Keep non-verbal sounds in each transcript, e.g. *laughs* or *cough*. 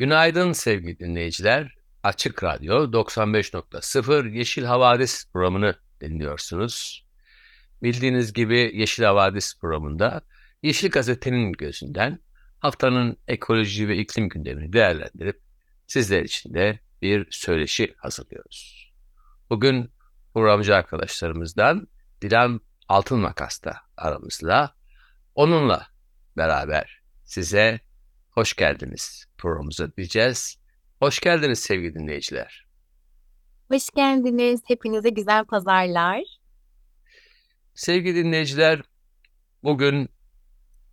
Günaydın sevgili dinleyiciler. Açık Radyo 95.0 Yeşil Havadis programını dinliyorsunuz. Bildiğiniz gibi Yeşil Havadis programında Yeşil Gazete'nin gözünden haftanın ekoloji ve iklim gündemini değerlendirip sizler için de bir söyleşi hazırlıyoruz. Bugün programcı arkadaşlarımızdan Dilan Altın Makas'ta aramızda. Onunla beraber size hoş geldiniz programımıza diyeceğiz. Hoş geldiniz sevgili dinleyiciler. Hoş geldiniz. Hepinize güzel pazarlar. Sevgili dinleyiciler, bugün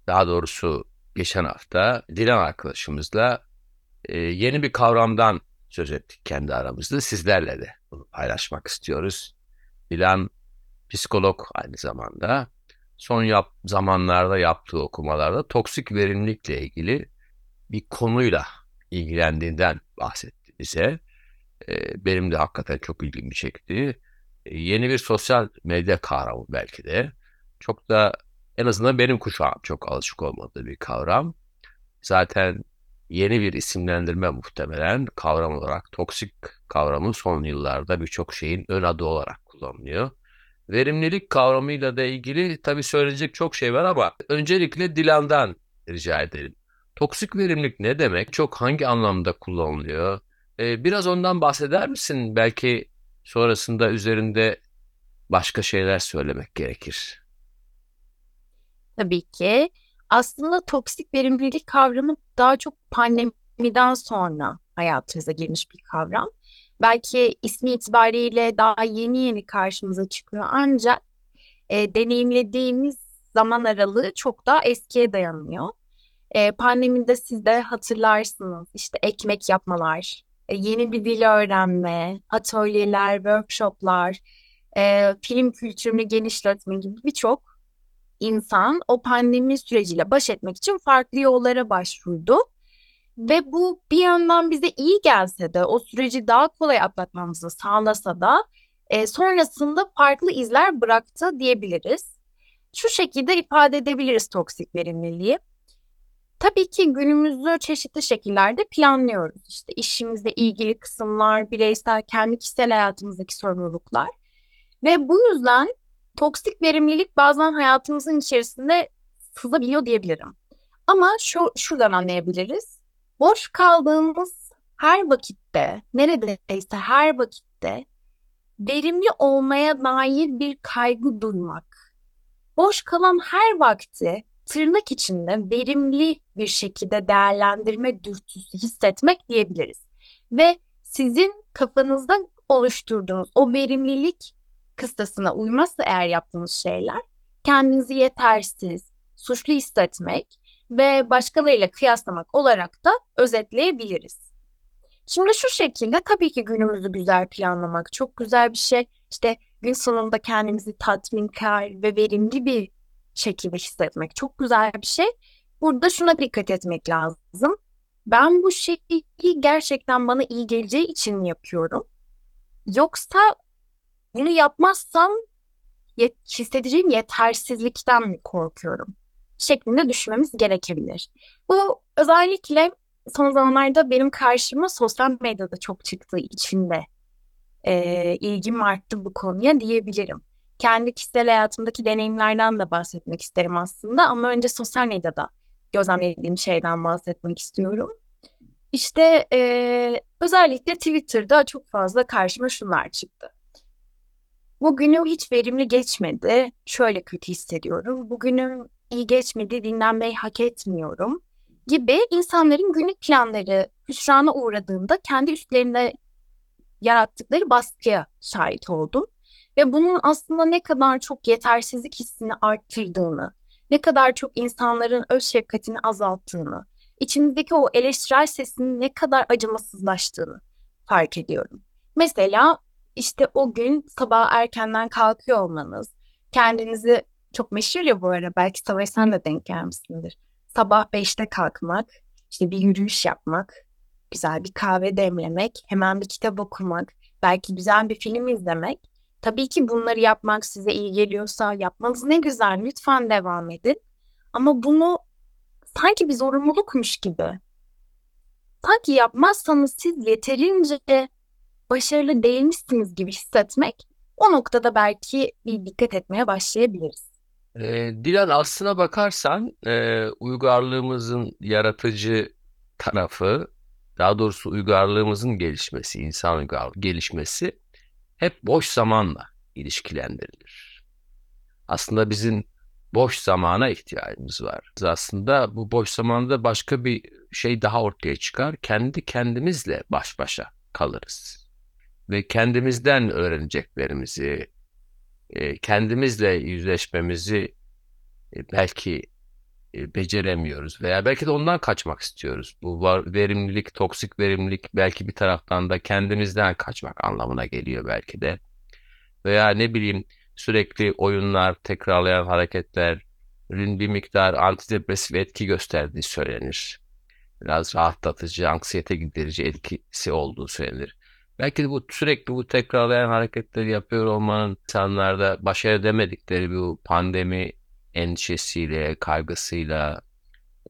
daha doğrusu geçen hafta Dilan arkadaşımızla e, yeni bir kavramdan söz ettik kendi aramızda. Sizlerle de bunu paylaşmak istiyoruz. Dilan psikolog aynı zamanda. Son yap, zamanlarda yaptığı okumalarda toksik verimlilikle ilgili bir konuyla ilgilendiğinden bahsetti bize. E, benim de hakikaten çok ilgimi çekti. E, yeni bir sosyal medya kavramı belki de. Çok da en azından benim kuşağım çok alışık olmadığı bir kavram. Zaten yeni bir isimlendirme muhtemelen kavram olarak toksik kavramı son yıllarda birçok şeyin ön adı olarak kullanılıyor. Verimlilik kavramıyla da ilgili tabii söyleyecek çok şey var ama öncelikle Dilan'dan rica edelim. Toksik verimlilik ne demek? Çok hangi anlamda kullanılıyor? Ee, biraz ondan bahseder misin? Belki sonrasında üzerinde başka şeyler söylemek gerekir. Tabii ki. Aslında toksik verimlilik kavramı daha çok pandemiden sonra hayatımıza girmiş bir kavram. Belki ismi itibariyle daha yeni yeni karşımıza çıkıyor ancak e, deneyimlediğimiz zaman aralığı çok daha eskiye dayanıyor. E, pandemide siz de hatırlarsınız işte ekmek yapmalar, e, yeni bir dil öğrenme, atölyeler, workshoplar, e, film kültürünü genişletme gibi birçok insan o pandemi süreciyle baş etmek için farklı yollara başvurdu. Ve bu bir yandan bize iyi gelse de o süreci daha kolay atlatmamızı sağlasa da e, sonrasında farklı izler bıraktı diyebiliriz. Şu şekilde ifade edebiliriz toksik verimliliği. Tabii ki günümüzü çeşitli şekillerde planlıyoruz. İşte işimizle ilgili kısımlar, bireysel, kendi kişisel hayatımızdaki sorumluluklar. Ve bu yüzden toksik verimlilik bazen hayatımızın içerisinde sızabiliyor diyebilirim. Ama şu şuradan anlayabiliriz. Boş kaldığımız her vakitte, neredeyse her vakitte verimli olmaya dair bir kaygı duymak. Boş kalan her vakti tırnak içinde verimli bir şekilde değerlendirme dürtüsü hissetmek diyebiliriz. Ve sizin kafanızda oluşturduğunuz o verimlilik kıstasına uymazsa eğer yaptığınız şeyler kendinizi yetersiz, suçlu hissetmek ve başkalarıyla kıyaslamak olarak da özetleyebiliriz. Şimdi şu şekilde tabii ki günümüzü güzel planlamak çok güzel bir şey. İşte gün sonunda kendimizi tatminkar ve verimli bir şekilde hissetmek çok güzel bir şey. Burada şuna dikkat etmek lazım. Ben bu şeyi gerçekten bana iyi geleceği için yapıyorum? Yoksa bunu yapmazsam yet- hissedeceğim yetersizlikten mi korkuyorum? Şeklinde düşünmemiz gerekebilir. Bu özellikle son zamanlarda benim karşıma sosyal medyada çok çıktığı için de e, ilgim arttı bu konuya diyebilirim kendi kişisel hayatımdaki deneyimlerden de bahsetmek isterim aslında ama önce sosyal medyada gözlemlediğim şeyden bahsetmek istiyorum. İşte e, özellikle Twitter'da çok fazla karşıma şunlar çıktı. Bugünüm hiç verimli geçmedi. Şöyle kötü hissediyorum. Bugünüm iyi geçmedi, dinlenmeyi hak etmiyorum gibi insanların günlük planları hüsrana uğradığında kendi üstlerinde yarattıkları baskıya şahit oldum. Ve bunun aslında ne kadar çok yetersizlik hissini arttırdığını ne kadar çok insanların öz şefkatini azalttığını, içimizdeki o eleştirel sesinin ne kadar acımasızlaştığını fark ediyorum. Mesela işte o gün sabah erkenden kalkıyor olmanız, kendinizi çok meşhur ya bu ara belki Savaş sen de denk gelmişsindir. Sabah 5'te kalkmak, işte bir yürüyüş yapmak, güzel bir kahve demlemek, hemen bir kitap okumak, belki güzel bir film izlemek. Tabii ki bunları yapmak size iyi geliyorsa yapmanız ne güzel, lütfen devam edin. Ama bunu sanki bir zorunlulukmuş gibi. Sanki yapmazsanız siz yeterince başarılı değilmişsiniz gibi hissetmek o noktada belki bir dikkat etmeye başlayabiliriz. E, Dilan aslına bakarsan e, uygarlığımızın yaratıcı tarafı, daha doğrusu uygarlığımızın gelişmesi, insan uygarlığı gelişmesi hep boş zamanla ilişkilendirilir. Aslında bizim boş zamana ihtiyacımız var. Aslında bu boş zamanda başka bir şey daha ortaya çıkar. Kendi kendimizle baş başa kalırız. Ve kendimizden öğreneceklerimizi, e, kendimizle yüzleşmemizi e, belki beceremiyoruz veya belki de ondan kaçmak istiyoruz. Bu var, verimlilik, toksik verimlilik belki bir taraftan da kendimizden kaçmak anlamına geliyor belki de. Veya ne bileyim sürekli oyunlar, tekrarlayan hareketlerin bir miktar antidepresif etki gösterdiği söylenir. Biraz rahatlatıcı, anksiyete giderici etkisi olduğu söylenir. Belki de bu sürekli bu tekrarlayan hareketleri yapıyor olmanın insanlarda baş edemedikleri bu pandemi endişesiyle, kaygısıyla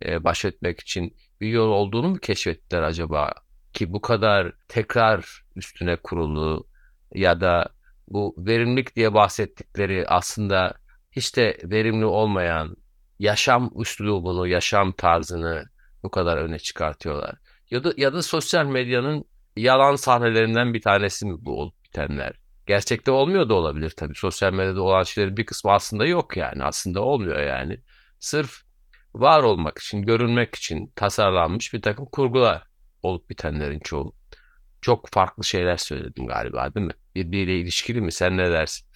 e, baş etmek için bir yol olduğunu mu keşfettiler acaba? Ki bu kadar tekrar üstüne kurulu ya da bu verimlilik diye bahsettikleri aslında hiç de verimli olmayan yaşam üslubunu, yaşam tarzını bu kadar öne çıkartıyorlar. Ya da ya da sosyal medyanın yalan sahnelerinden bir tanesi mi bu olup bitenler? Gerçekte olmuyor da olabilir tabii. Sosyal medyada olan şeylerin bir kısmı aslında yok yani. Aslında olmuyor yani. Sırf var olmak için, görünmek için tasarlanmış bir takım kurgular olup bitenlerin çoğu. Çok farklı şeyler söyledim galiba değil mi? Birbiriyle ilişkili mi? Sen ne dersin?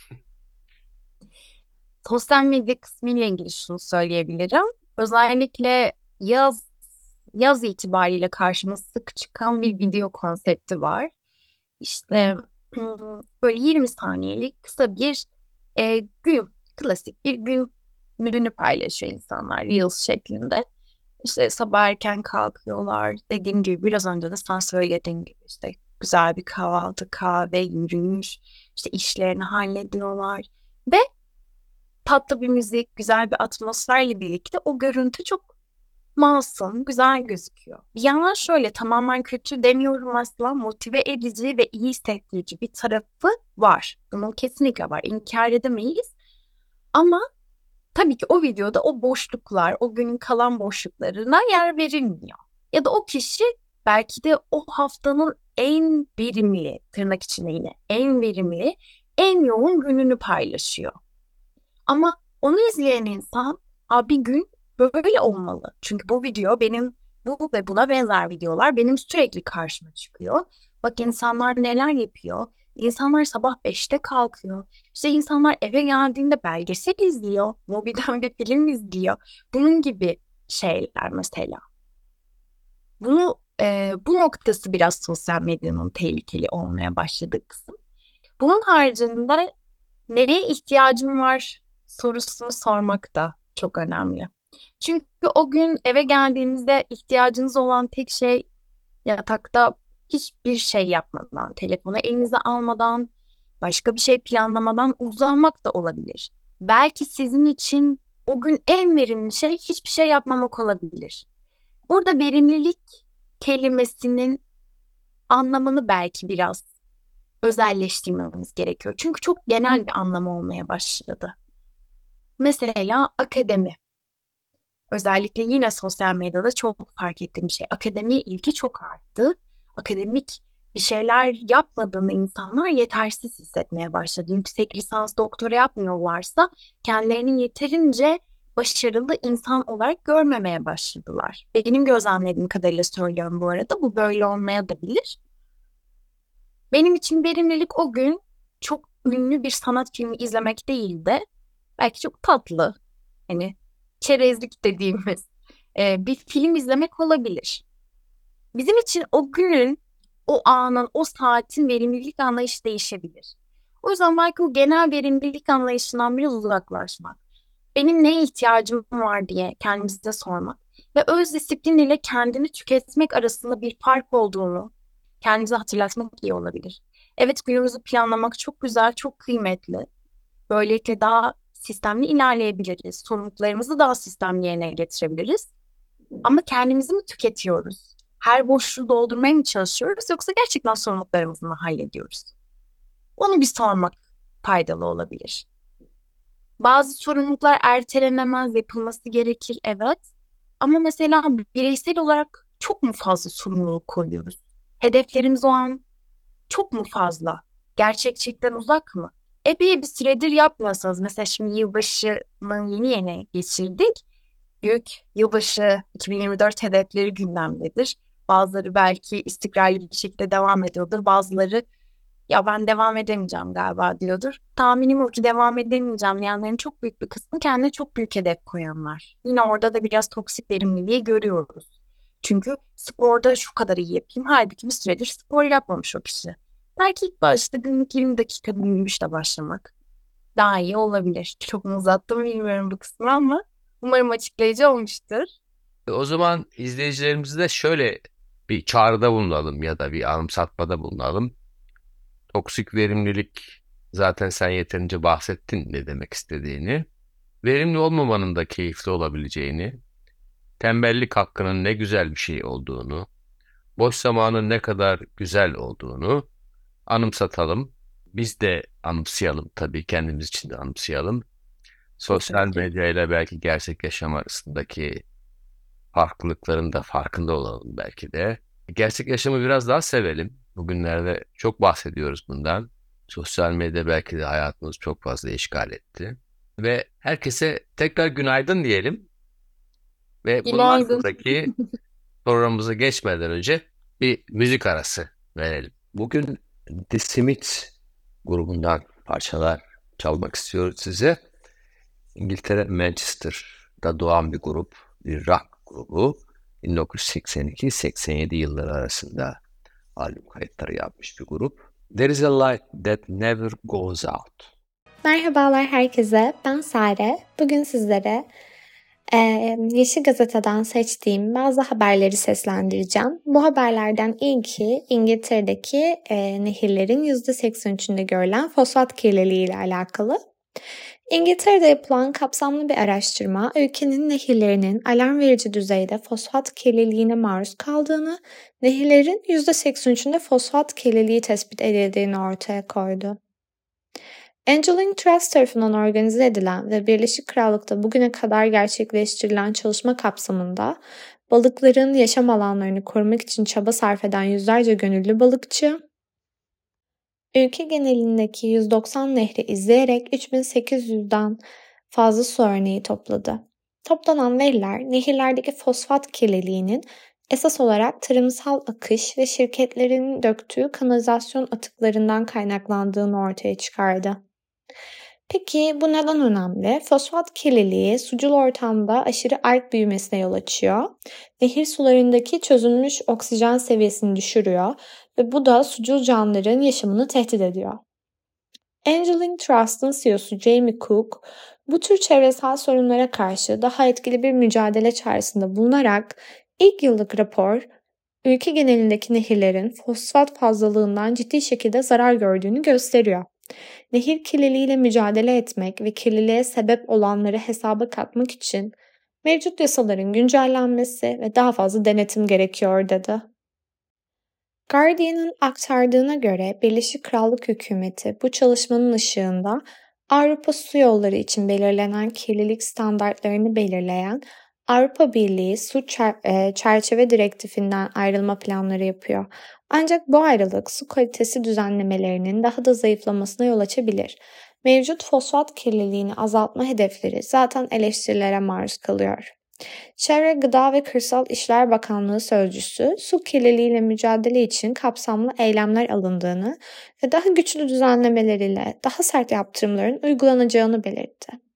Sosyal medya kısmıyla ilgili şunu söyleyebilirim. Özellikle yaz yaz itibariyle karşıma sık çıkan bir video konsepti var. İşte böyle 20 saniyelik kısa bir e, gün, klasik bir gün ürünü paylaşıyor insanlar Reels şeklinde. İşte sabah erken kalkıyorlar. Dediğim gibi biraz önce de sen söylediğin gibi işte güzel bir kahvaltı, kahve, yürüyüş, işte işlerini hallediyorlar. Ve tatlı bir müzik, güzel bir atmosferle birlikte o görüntü çok masum, güzel gözüküyor. Bir yandan şöyle tamamen kötü demiyorum asla motive edici ve iyi hissettirici bir tarafı var. Bunun kesinlikle var. İnkar edemeyiz. Ama tabii ki o videoda o boşluklar, o günün kalan boşluklarına yer verilmiyor. Ya da o kişi belki de o haftanın en verimli, tırnak içinde yine en verimli, en yoğun gününü paylaşıyor. Ama onu izleyen insan, bir gün böyle olmalı. Çünkü bu video benim bu ve buna benzer videolar benim sürekli karşıma çıkıyor. Bak insanlar neler yapıyor. İnsanlar sabah 5'te kalkıyor. İşte insanlar eve geldiğinde belgesel izliyor. Mobilden bir film izliyor. Bunun gibi şeyler mesela. Bunu e, bu noktası biraz sosyal medyanın tehlikeli olmaya başladığı kısım. Bunun haricinde nereye ihtiyacım var sorusunu sormak da çok önemli. Çünkü o gün eve geldiğinizde ihtiyacınız olan tek şey yatakta hiçbir şey yapmadan, telefonu elinize almadan, başka bir şey planlamadan uzanmak da olabilir. Belki sizin için o gün en verimli şey hiçbir şey yapmamak olabilir. Burada verimlilik kelimesinin anlamını belki biraz özelleştirmemiz gerekiyor. Çünkü çok genel bir anlam olmaya başladı. Mesela akademi. Özellikle yine sosyal medyada çok fark ettiğim bir şey. Akademiye ilgi çok arttı. Akademik bir şeyler yapmadığını insanlar yetersiz hissetmeye başladı. Yüksek lisans doktora yapmıyorlarsa kendilerini yeterince başarılı insan olarak görmemeye başladılar. Benim gözlemlediğim kadarıyla söylüyorum bu arada. Bu böyle olmaya da bilir. Benim için verimlilik o gün çok ünlü bir sanat filmi izlemek değil de belki çok tatlı. Hani çerezlik dediğimiz e, bir film izlemek olabilir. Bizim için o günün, o anın, o saatin verimlilik anlayışı değişebilir. O yüzden Michael genel verimlilik anlayışından biraz uzaklaşmak. Benim neye ihtiyacım var diye kendimize sormak ve öz disiplin ile kendini tüketmek arasında bir fark olduğunu kendimize hatırlatmak iyi olabilir. Evet günümüzü planlamak çok güzel, çok kıymetli. Böylelikle daha sistemli ilerleyebiliriz. Sorumluluklarımızı daha sistemli yerine getirebiliriz. Ama kendimizi mi tüketiyoruz? Her boşluğu doldurmaya mı çalışıyoruz yoksa gerçekten sorumluluklarımızı mı hallediyoruz? Onu bir sormak faydalı olabilir. Bazı sorumluluklar ertelenemez, yapılması gerekir evet. Ama mesela bireysel olarak çok mu fazla sorumluluk koyuyoruz? Hedeflerimiz o an çok mu fazla? Gerçekçilikten uzak mı? Epey bir süredir yapmıyorsanız mesela şimdi yılbaşının yeni yeni geçirdik. Büyük yılbaşı 2024 hedefleri gündemdedir. Bazıları belki istikrarlı bir şekilde devam ediyordur. Bazıları ya ben devam edemeyeceğim galiba diyordur. Tahminim o ki devam edemeyeceğim diyenlerin çok büyük bir kısmı kendine çok büyük hedef koyanlar. Yine orada da biraz toksik verimliliği görüyoruz. Çünkü sporda şu kadar iyi yapayım. Halbuki bir süredir spor yapmamış o kişi. Belki ilk başta günlük 20 dakika yürüyüşle başlamak daha iyi olabilir. Çok mu uzattım bilmiyorum bu kısmı ama umarım açıklayıcı olmuştur. O zaman izleyicilerimize de şöyle bir çağrıda bulunalım ya da bir anımsatmada bulunalım. Toksik verimlilik zaten sen yeterince bahsettin ne demek istediğini. Verimli olmamanın da keyifli olabileceğini, tembellik hakkının ne güzel bir şey olduğunu, boş zamanın ne kadar güzel olduğunu anımsatalım. Biz de anımsayalım tabii kendimiz için de anımsayalım. Sosyal medya ile belki gerçek yaşam arasındaki farklılıkların da farkında olalım belki de. Gerçek yaşamı biraz daha sevelim. Bugünlerde çok bahsediyoruz bundan. Sosyal medya belki de hayatımızı çok fazla işgal etti. Ve herkese tekrar günaydın diyelim. Ve bundan Günaydın. sonraki *laughs* programımıza geçmeden önce bir müzik arası verelim. Bugün The Smiths grubundan parçalar çalmak istiyoruz size. İngiltere Manchester'da doğan bir grup, bir rock grubu. 1982-87 yılları arasında albüm kayıtları yapmış bir grup. There is a light that never goes out. Merhabalar herkese, ben Sare. Bugün sizlere e, Yeşil Gazete'den seçtiğim bazı haberleri seslendireceğim. Bu haberlerden ilki İngiltere'deki e, nehirlerin %83'ünde görülen fosfat kirliliği ile alakalı. İngiltere'de yapılan kapsamlı bir araştırma, ülkenin nehirlerinin alarm verici düzeyde fosfat kirliliğine maruz kaldığını, nehirlerin %83'ünde fosfat kirliliği tespit edildiğini ortaya koydu. Angeline Trust tarafından organize edilen ve Birleşik Krallık'ta bugüne kadar gerçekleştirilen çalışma kapsamında balıkların yaşam alanlarını korumak için çaba sarf eden yüzlerce gönüllü balıkçı, ülke genelindeki 190 nehri izleyerek 3800'den fazla su örneği topladı. Toplanan veriler nehirlerdeki fosfat kirliliğinin esas olarak tarımsal akış ve şirketlerin döktüğü kanalizasyon atıklarından kaynaklandığını ortaya çıkardı. Peki bu neden önemli? Fosfat kirliliği sucul ortamda aşırı alg büyümesine yol açıyor. Nehir sularındaki çözülmüş oksijen seviyesini düşürüyor ve bu da sucul canlıların yaşamını tehdit ediyor. Angeline Trust'ın CEO'su Jamie Cook, bu tür çevresel sorunlara karşı daha etkili bir mücadele çağrısında bulunarak ilk yıllık rapor, ülke genelindeki nehirlerin fosfat fazlalığından ciddi şekilde zarar gördüğünü gösteriyor. Nehir kirliliğiyle mücadele etmek ve kirliliğe sebep olanları hesaba katmak için mevcut yasaların güncellenmesi ve daha fazla denetim gerekiyor dedi. Guardian'ın aktardığına göre Birleşik Krallık hükümeti bu çalışmanın ışığında Avrupa su yolları için belirlenen kirlilik standartlarını belirleyen Avrupa Birliği Su e, Çerçeve Direktifinden ayrılma planları yapıyor. Ancak bu ayrılık su kalitesi düzenlemelerinin daha da zayıflamasına yol açabilir. Mevcut fosfat kirliliğini azaltma hedefleri zaten eleştirilere maruz kalıyor. Çevre, Gıda ve Kırsal İşler Bakanlığı Sözcüsü, su kirliliğiyle mücadele için kapsamlı eylemler alındığını ve daha güçlü düzenlemeleriyle daha sert yaptırımların uygulanacağını belirtti.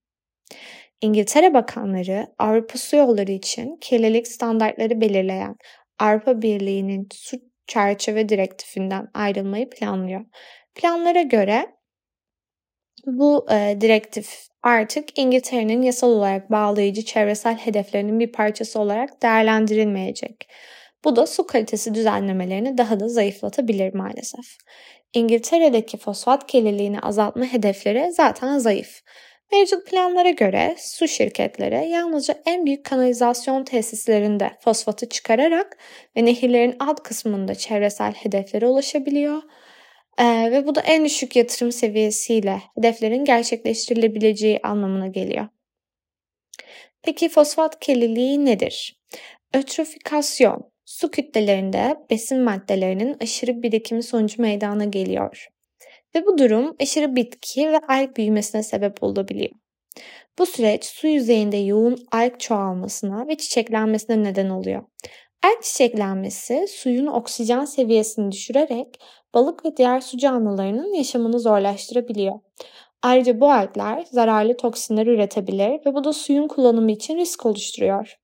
İngiltere bakanları Avrupa su yolları için kirlilik standartları belirleyen Avrupa Birliği'nin su çerçeve direktifinden ayrılmayı planlıyor. Planlara göre bu e, direktif artık İngiltere'nin yasal olarak bağlayıcı çevresel hedeflerinin bir parçası olarak değerlendirilmeyecek. Bu da su kalitesi düzenlemelerini daha da zayıflatabilir maalesef. İngiltere'deki fosfat kirliliğini azaltma hedefleri zaten zayıf. Mevcut planlara göre su şirketleri yalnızca en büyük kanalizasyon tesislerinde fosfatı çıkararak ve nehirlerin alt kısmında çevresel hedeflere ulaşabiliyor. Ee, ve bu da en düşük yatırım seviyesiyle hedeflerin gerçekleştirilebileceği anlamına geliyor. Peki fosfat kirliliği nedir? Ötrofikasyon, su kütlelerinde besin maddelerinin aşırı birikimi sonucu meydana geliyor. Ve bu durum aşırı bitki ve alg büyümesine sebep olabiliyor. Bu süreç su yüzeyinde yoğun alg çoğalmasına ve çiçeklenmesine neden oluyor. Alg çiçeklenmesi suyun oksijen seviyesini düşürerek balık ve diğer su canlılarının yaşamını zorlaştırabiliyor. Ayrıca bu algler zararlı toksinler üretebilir ve bu da suyun kullanımı için risk oluşturuyor.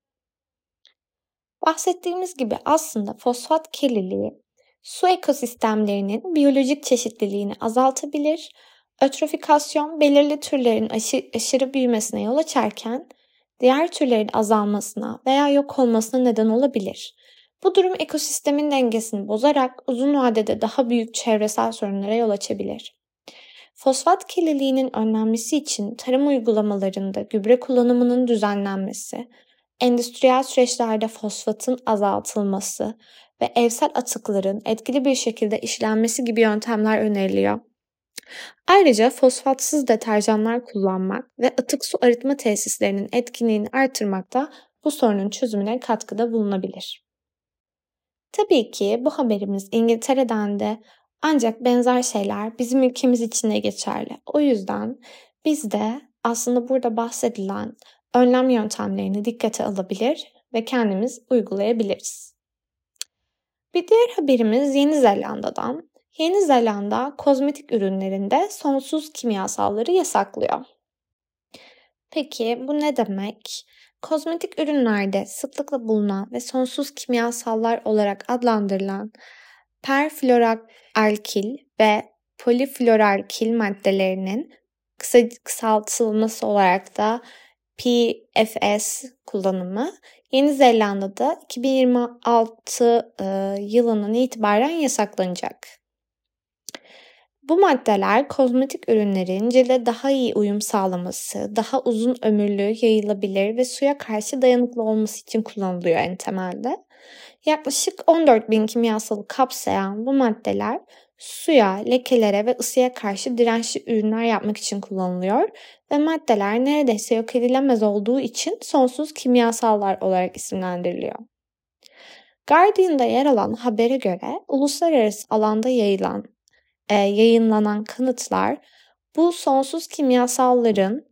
Bahsettiğimiz gibi aslında fosfat kirliliği su ekosistemlerinin biyolojik çeşitliliğini azaltabilir, ötrofikasyon belirli türlerin aşı, aşırı büyümesine yol açarken diğer türlerin azalmasına veya yok olmasına neden olabilir. Bu durum ekosistemin dengesini bozarak uzun vadede daha büyük çevresel sorunlara yol açabilir. Fosfat kirliliğinin önlenmesi için tarım uygulamalarında gübre kullanımının düzenlenmesi, endüstriyel süreçlerde fosfatın azaltılması ve evsel atıkların etkili bir şekilde işlenmesi gibi yöntemler öneriliyor. Ayrıca fosfatsız deterjanlar kullanmak ve atık su arıtma tesislerinin etkinliğini artırmak da bu sorunun çözümüne katkıda bulunabilir. Tabii ki bu haberimiz İngiltere'den de ancak benzer şeyler bizim ülkemiz için de geçerli. O yüzden biz de aslında burada bahsedilen önlem yöntemlerini dikkate alabilir ve kendimiz uygulayabiliriz. Bir diğer haberimiz Yeni Zelanda'dan. Yeni Zelanda kozmetik ürünlerinde sonsuz kimyasalları yasaklıyor. Peki bu ne demek? Kozmetik ürünlerde sıklıkla bulunan ve sonsuz kimyasallar olarak adlandırılan perfluoralkil ve polifluoralkil maddelerinin kısa, kısaltılması olarak da PFS kullanımı Yeni Zelanda'da 2026 e, yılının itibaren yasaklanacak. Bu maddeler kozmetik ürünlerin cilde daha iyi uyum sağlaması, daha uzun ömürlü, yayılabilir ve suya karşı dayanıklı olması için kullanılıyor en temelde. Yaklaşık 14 bin kimyasalı kapsayan bu maddeler suya, lekelere ve ısıya karşı dirençli ürünler yapmak için kullanılıyor ve maddeler neredeyse yok edilemez olduğu için sonsuz kimyasallar olarak isimlendiriliyor. Guardian'da yer alan habere göre uluslararası alanda yayılan, e, yayınlanan kanıtlar bu sonsuz kimyasalların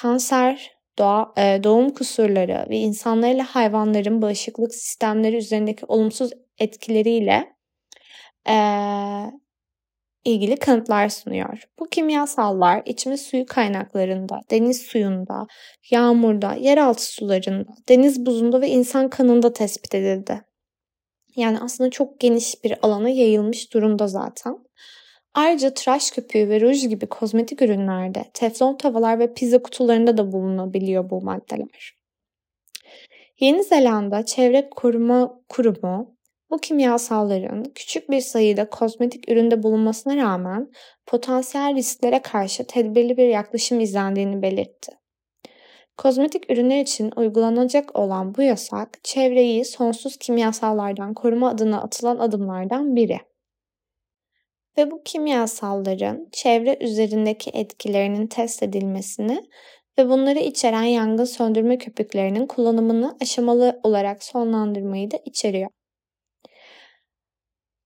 kanser, doğa, e, doğum kusurları ve insanlarla hayvanların bağışıklık sistemleri üzerindeki olumsuz etkileriyle e, ilgili kanıtlar sunuyor. Bu kimyasallar içme suyu kaynaklarında, deniz suyunda, yağmurda, yeraltı sularında, deniz buzunda ve insan kanında tespit edildi. Yani aslında çok geniş bir alana yayılmış durumda zaten. Ayrıca tıraş köpüğü ve ruj gibi kozmetik ürünlerde, teflon tavalar ve pizza kutularında da bulunabiliyor bu maddeler. Yeni Zelanda Çevre Koruma Kurumu bu kimyasalların küçük bir sayıda kozmetik üründe bulunmasına rağmen potansiyel risklere karşı tedbirli bir yaklaşım izlendiğini belirtti. Kozmetik ürünler için uygulanacak olan bu yasak, çevreyi sonsuz kimyasallardan koruma adına atılan adımlardan biri. Ve bu kimyasalların çevre üzerindeki etkilerinin test edilmesini ve bunları içeren yangın söndürme köpüklerinin kullanımını aşamalı olarak sonlandırmayı da içeriyor.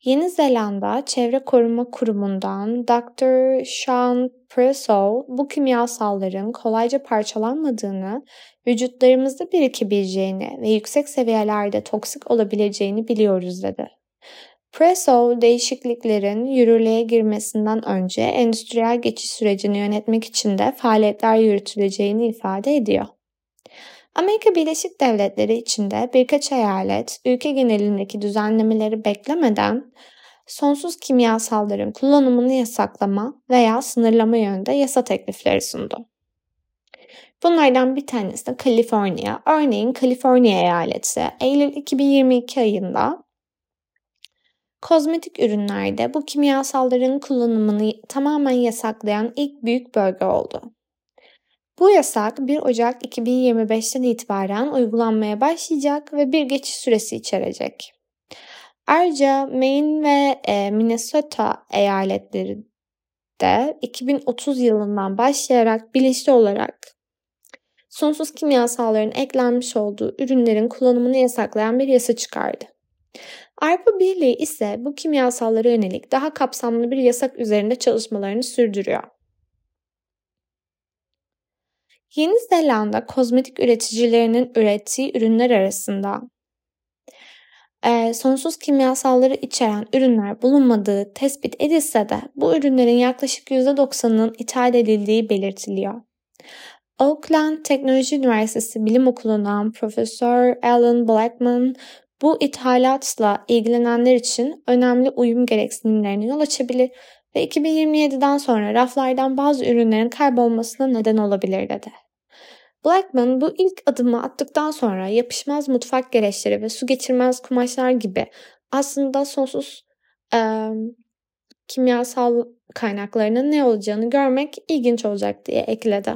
Yeni Zelanda Çevre Koruma Kurumu'ndan Dr. Sean Presso bu kimyasalların kolayca parçalanmadığını, vücutlarımızda birikebileceğini ve yüksek seviyelerde toksik olabileceğini biliyoruz dedi. Presso değişikliklerin yürürlüğe girmesinden önce endüstriyel geçiş sürecini yönetmek için de faaliyetler yürütüleceğini ifade ediyor. Amerika Birleşik Devletleri içinde birkaç eyalet ülke genelindeki düzenlemeleri beklemeden sonsuz kimyasalların kullanımını yasaklama veya sınırlama yönünde yasa teklifleri sundu. Bunlardan bir tanesi de Kaliforniya. Örneğin Kaliforniya eyaleti Eylül 2022 ayında kozmetik ürünlerde bu kimyasalların kullanımını tamamen yasaklayan ilk büyük bölge oldu. Bu yasak 1 Ocak 2025'ten itibaren uygulanmaya başlayacak ve bir geçiş süresi içerecek. Ayrıca Maine ve e, Minnesota eyaletleri de 2030 yılından başlayarak bilinçli olarak sonsuz kimyasalların eklenmiş olduğu ürünlerin kullanımını yasaklayan bir yasa çıkardı. Avrupa Birliği ise bu kimyasallara yönelik daha kapsamlı bir yasak üzerinde çalışmalarını sürdürüyor. Yeni Zelanda kozmetik üreticilerinin ürettiği ürünler arasında e, sonsuz kimyasalları içeren ürünler bulunmadığı tespit edilse de bu ürünlerin yaklaşık %90'ının ithal edildiği belirtiliyor. Oakland Teknoloji Üniversitesi Bilim Okulu'ndan Profesör Alan Blackman bu ithalatla ilgilenenler için önemli uyum gereksinimlerine yol açabilir ve 2027'den sonra raflardan bazı ürünlerin kaybolmasına neden olabilir dedi. Blackman bu ilk adımı attıktan sonra yapışmaz mutfak gereçleri ve su geçirmez kumaşlar gibi aslında sonsuz e, kimyasal kaynaklarının ne olacağını görmek ilginç olacak diye ekledi.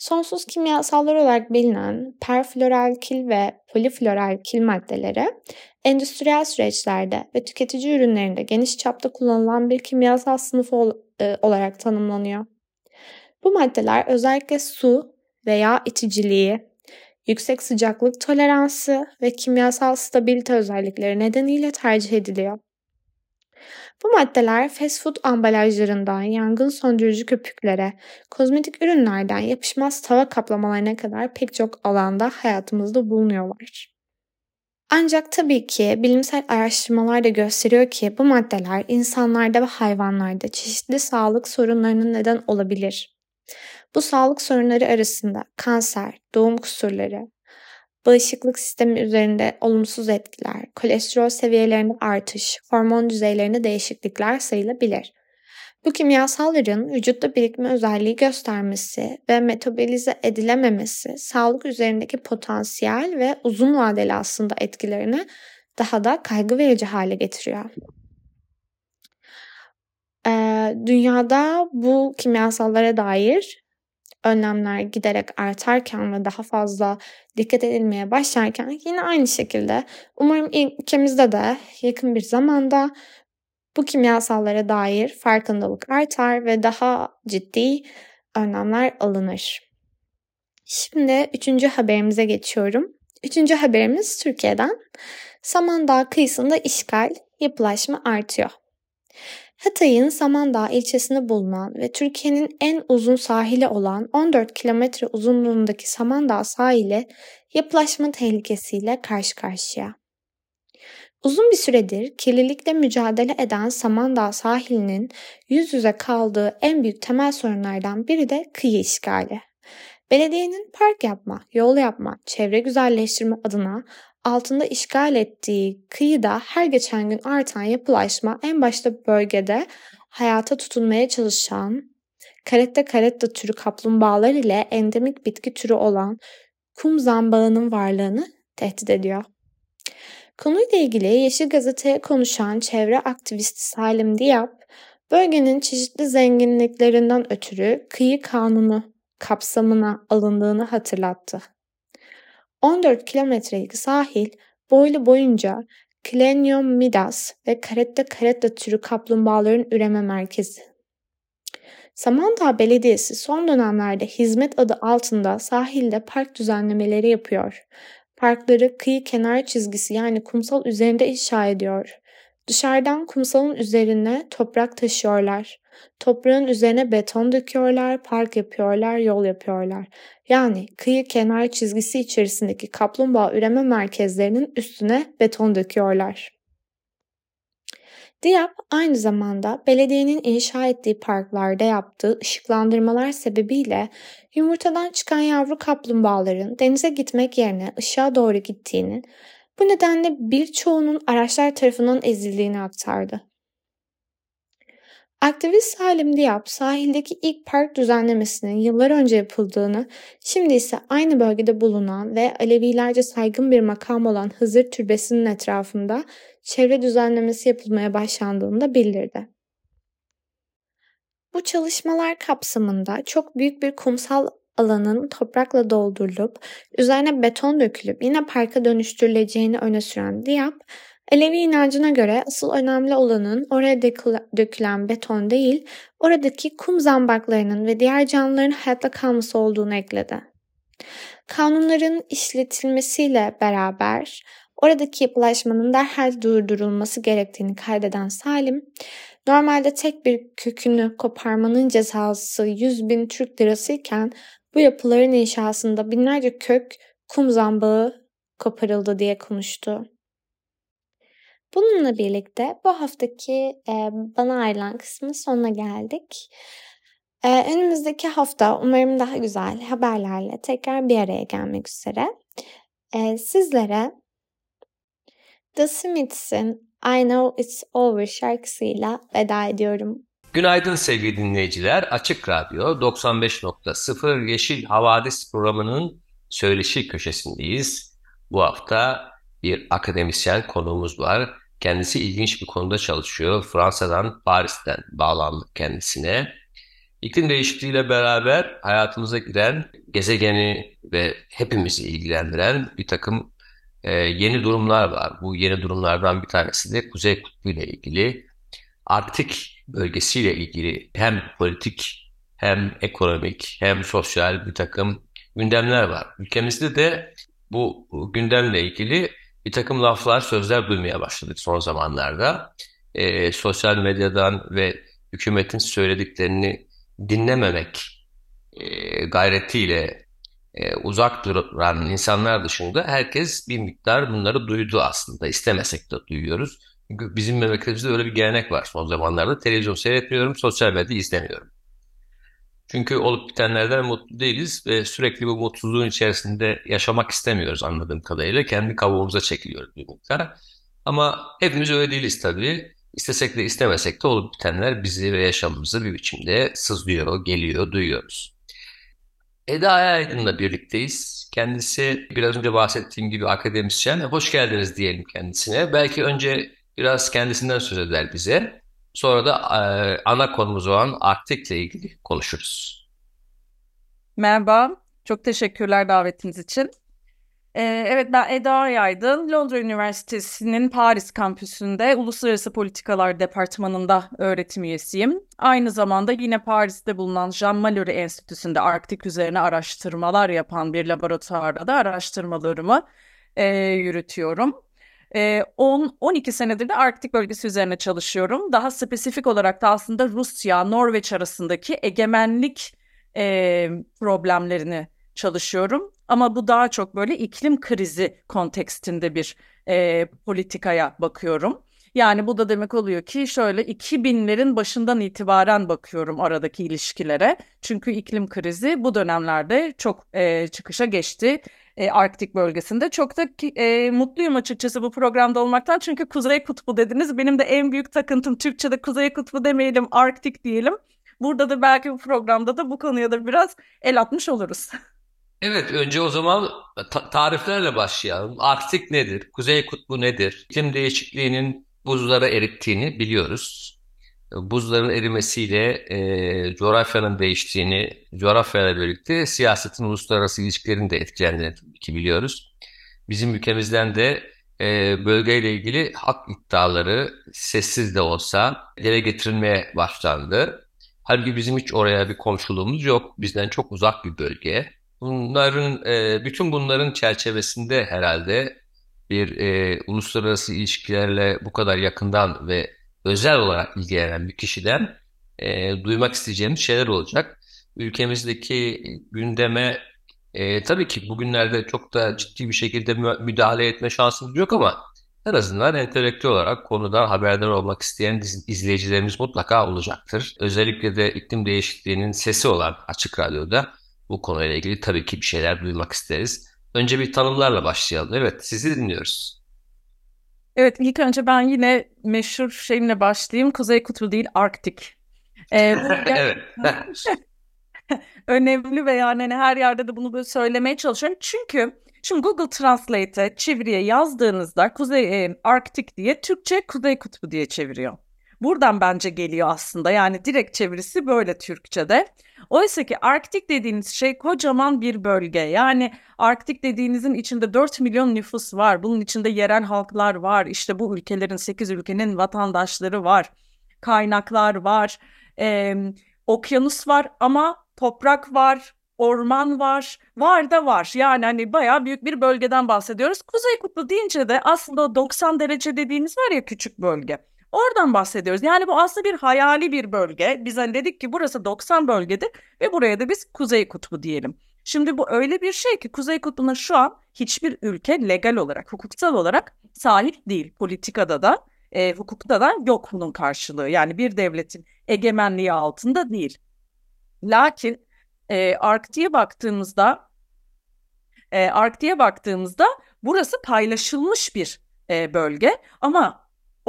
Sonsuz kimyasallar olarak bilinen perfluoralkil ve polifluoralkil maddeleri endüstriyel süreçlerde ve tüketici ürünlerinde geniş çapta kullanılan bir kimyasal sınıfı e, olarak tanımlanıyor. Bu maddeler özellikle su veya iticiliği, yüksek sıcaklık toleransı ve kimyasal stabilite özellikleri nedeniyle tercih ediliyor. Bu maddeler fast food ambalajlarından yangın söndürücü köpüklere, kozmetik ürünlerden yapışmaz tava kaplamalarına kadar pek çok alanda hayatımızda bulunuyorlar. Ancak tabii ki bilimsel araştırmalar da gösteriyor ki bu maddeler insanlarda ve hayvanlarda çeşitli sağlık sorunlarının neden olabilir. Bu sağlık sorunları arasında kanser, doğum kusurları, bağışıklık sistemi üzerinde olumsuz etkiler, kolesterol seviyelerinde artış, hormon düzeylerinde değişiklikler sayılabilir. Bu kimyasalların vücutta birikme özelliği göstermesi ve metabolize edilememesi sağlık üzerindeki potansiyel ve uzun vadeli aslında etkilerini daha da kaygı verici hale getiriyor. Ee, dünyada bu kimyasallara dair önlemler giderek artarken ve daha fazla dikkat edilmeye başlarken yine aynı şekilde umarım ülkemizde de yakın bir zamanda bu kimyasallara dair farkındalık artar ve daha ciddi önlemler alınır. Şimdi üçüncü haberimize geçiyorum. Üçüncü haberimiz Türkiye'den. Samandağ kıyısında işgal, yapılaşma artıyor. Hatay'ın Samandağ ilçesinde bulunan ve Türkiye'nin en uzun sahili olan 14 kilometre uzunluğundaki Samandağ sahili yapılaşma tehlikesiyle karşı karşıya. Uzun bir süredir kirlilikle mücadele eden Samandağ sahilinin yüz yüze kaldığı en büyük temel sorunlardan biri de kıyı işgali. Belediyenin park yapma, yol yapma, çevre güzelleştirme adına altında işgal ettiği kıyıda her geçen gün artan yapılaşma en başta bölgede hayata tutunmaya çalışan karetta karetta türü kaplumbağalar ile endemik bitki türü olan kum zambağının varlığını tehdit ediyor. Konuyla ilgili Yeşil Gazete'ye konuşan çevre aktivisti Salim Diyap, bölgenin çeşitli zenginliklerinden ötürü kıyı kanunu kapsamına alındığını hatırlattı. 14 kilometrelik sahil boylu boyunca Klenium midas ve Caretta caretta türü kaplumbağaların üreme merkezi. Samandağ Belediyesi son dönemlerde hizmet adı altında sahilde park düzenlemeleri yapıyor. Parkları kıyı kenar çizgisi yani kumsal üzerinde inşa ediyor. Dışarıdan kumsalın üzerine toprak taşıyorlar. Toprağın üzerine beton döküyorlar, park yapıyorlar, yol yapıyorlar. Yani kıyı kenar çizgisi içerisindeki kaplumbağa üreme merkezlerinin üstüne beton döküyorlar. Diab aynı zamanda belediyenin inşa ettiği parklarda yaptığı ışıklandırmalar sebebiyle yumurtadan çıkan yavru kaplumbağaların denize gitmek yerine ışığa doğru gittiğini, bu nedenle birçoğunun araçlar tarafından ezildiğini aktardı. Aktivist Salim Diab sahildeki ilk park düzenlemesinin yıllar önce yapıldığını, şimdi ise aynı bölgede bulunan ve Alevilerce saygın bir makam olan Hızır Türbesi'nin etrafında çevre düzenlemesi yapılmaya başlandığını da bildirdi. Bu çalışmalar kapsamında çok büyük bir kumsal alanın toprakla doldurulup üzerine beton dökülüp yine parka dönüştürüleceğini öne süren Diab, Alevi inancına göre asıl önemli olanın oraya dökülen beton değil, oradaki kum zambaklarının ve diğer canlıların hayatta kalması olduğunu ekledi. Kanunların işletilmesiyle beraber oradaki yapılaşmanın derhal durdurulması gerektiğini kaydeden Salim, normalde tek bir kökünü koparmanın cezası 100 bin Türk lirası iken bu yapıların inşasında binlerce kök kum zambağı koparıldı diye konuştu. Bununla birlikte bu haftaki e, bana ayrılan kısmın sonuna geldik. E, önümüzdeki hafta umarım daha güzel haberlerle tekrar bir araya gelmek üzere. E, sizlere The Smiths'in I Know It's Over şarkısıyla veda ediyorum. Günaydın sevgili dinleyiciler. Açık Radyo 95.0 Yeşil Havadis programının söyleşi köşesindeyiz. Bu hafta bir akademisyen konuğumuz var. Kendisi ilginç bir konuda çalışıyor. Fransa'dan, Paris'ten bağlandık kendisine. İklim değişikliğiyle beraber hayatımıza giren, gezegeni ve hepimizi ilgilendiren bir takım e, yeni durumlar var. Bu yeni durumlardan bir tanesi de Kuzey Kutbu ile ilgili. Arktik bölgesiyle ilgili hem politik hem ekonomik hem sosyal bir takım gündemler var. Ülkemizde de bu gündemle ilgili bir takım laflar, sözler duymaya başladık son zamanlarda. E, sosyal medyadan ve hükümetin söylediklerini dinlememek e, gayretiyle e, uzak duran insanlar dışında herkes bir miktar bunları duydu aslında. İstemesek de duyuyoruz. Bizim memleketimizde öyle bir gelenek var son zamanlarda. Televizyon seyretmiyorum, sosyal medya izlemiyorum. Çünkü olup bitenlerden mutlu değiliz ve sürekli bu mutsuzluğun içerisinde yaşamak istemiyoruz anladığım kadarıyla. Kendi kabuğumuza çekiliyoruz bir miktar. Ama hepimiz öyle değiliz tabii. İstesek de istemesek de olup bitenler bizi ve yaşamımızı bir biçimde sızlıyor, geliyor, duyuyoruz. Eda Aydın'la birlikteyiz. Kendisi biraz önce bahsettiğim gibi akademisyen. Hoş geldiniz diyelim kendisine. Belki önce biraz kendisinden söz eder bize. Sonra da e, ana konumuz olan Arktik ile ilgili konuşuruz. Merhaba, çok teşekkürler davetiniz için. Ee, evet ben Eda Yaydın, Londra Üniversitesi'nin Paris kampüsünde Uluslararası Politikalar Departmanı'nda öğretim üyesiyim. Aynı zamanda yine Paris'te bulunan Jean Mallory Enstitüsü'nde Arktik üzerine araştırmalar yapan bir laboratuvarda da araştırmalarımı e, yürütüyorum. 10-12 senedir de Arktik bölgesi üzerine çalışıyorum. Daha spesifik olarak da aslında Rusya, Norveç arasındaki egemenlik e, problemlerini çalışıyorum. Ama bu daha çok böyle iklim krizi kontekstinde bir e, politikaya bakıyorum. Yani bu da demek oluyor ki şöyle 2000'lerin başından itibaren bakıyorum aradaki ilişkilere. Çünkü iklim krizi bu dönemlerde çok e, çıkışa geçti e, Arktik bölgesinde. Çok da e, mutluyum açıkçası bu programda olmaktan. Çünkü Kuzey Kutbu dediniz. Benim de en büyük takıntım Türkçe'de Kuzey Kutbu demeyelim, Arktik diyelim. Burada da belki bu programda da bu konuya da biraz el atmış oluruz. *laughs* Evet, önce o zaman ta- tariflerle başlayalım. Arktik nedir? Kuzey Kutbu nedir? İklim değişikliğinin buzlara erittiğini biliyoruz buzların erimesiyle e, coğrafyanın değiştiğini, coğrafyayla birlikte siyasetin uluslararası ilişkilerin de etkilendiğini ki biliyoruz. Bizim ülkemizden de e, bölgeyle ilgili hak iddiaları sessiz de olsa dile getirilmeye başlandı. Halbuki bizim hiç oraya bir komşuluğumuz yok. Bizden çok uzak bir bölge. Bunların, e, bütün bunların çerçevesinde herhalde bir e, uluslararası ilişkilerle bu kadar yakından ve özel olarak ilgilenen bir kişiden e, duymak isteyeceğimiz şeyler olacak. Ülkemizdeki gündeme e, tabii ki bugünlerde çok da ciddi bir şekilde müdahale etme şansımız yok ama En azından entelektüel olarak konudan haberdar olmak isteyen izleyicilerimiz mutlaka olacaktır. Özellikle de iklim değişikliğinin sesi olan Açık Radyo'da bu konuyla ilgili tabii ki bir şeyler duymak isteriz. Önce bir tanımlarla başlayalım. Evet, sizi dinliyoruz. Evet, ilk önce ben yine meşhur şeyimle başlayayım. Kuzey Kutbu değil, Arktik. Ee, *laughs* evet. *laughs* önemli ve yani hani her yerde de bunu böyle söylemeye çalışıyorum. Çünkü şimdi Google Translate'e çeviriye yazdığınızda Kuzey e, Arktik diye Türkçe Kuzey Kutbu diye çeviriyor. Buradan bence geliyor aslında. Yani direkt çevirisi böyle Türkçe'de. Oysa ki Arktik dediğiniz şey kocaman bir bölge. Yani Arktik dediğinizin içinde 4 milyon nüfus var. Bunun içinde yerel halklar var. İşte bu ülkelerin 8 ülkenin vatandaşları var. Kaynaklar var. Ee, okyanus var ama toprak var, orman var, var da var. Yani hani bayağı büyük bir bölgeden bahsediyoruz. Kuzey Kutbu deyince de aslında 90 derece dediğimiz var ya küçük bölge. Oradan bahsediyoruz. Yani bu aslında bir hayali bir bölge. Biz hani dedik ki burası 90 bölgedir ve buraya da biz Kuzey Kutbu diyelim. Şimdi bu öyle bir şey ki Kuzey Kutbu'na şu an hiçbir ülke legal olarak, hukuksal olarak sahip değil. Politikada da, e, hukukta da yok bunun karşılığı. Yani bir devletin egemenliği altında değil. Lakin e, Arktik'e baktığımızda e, Arktik'e baktığımızda burası paylaşılmış bir e, bölge ama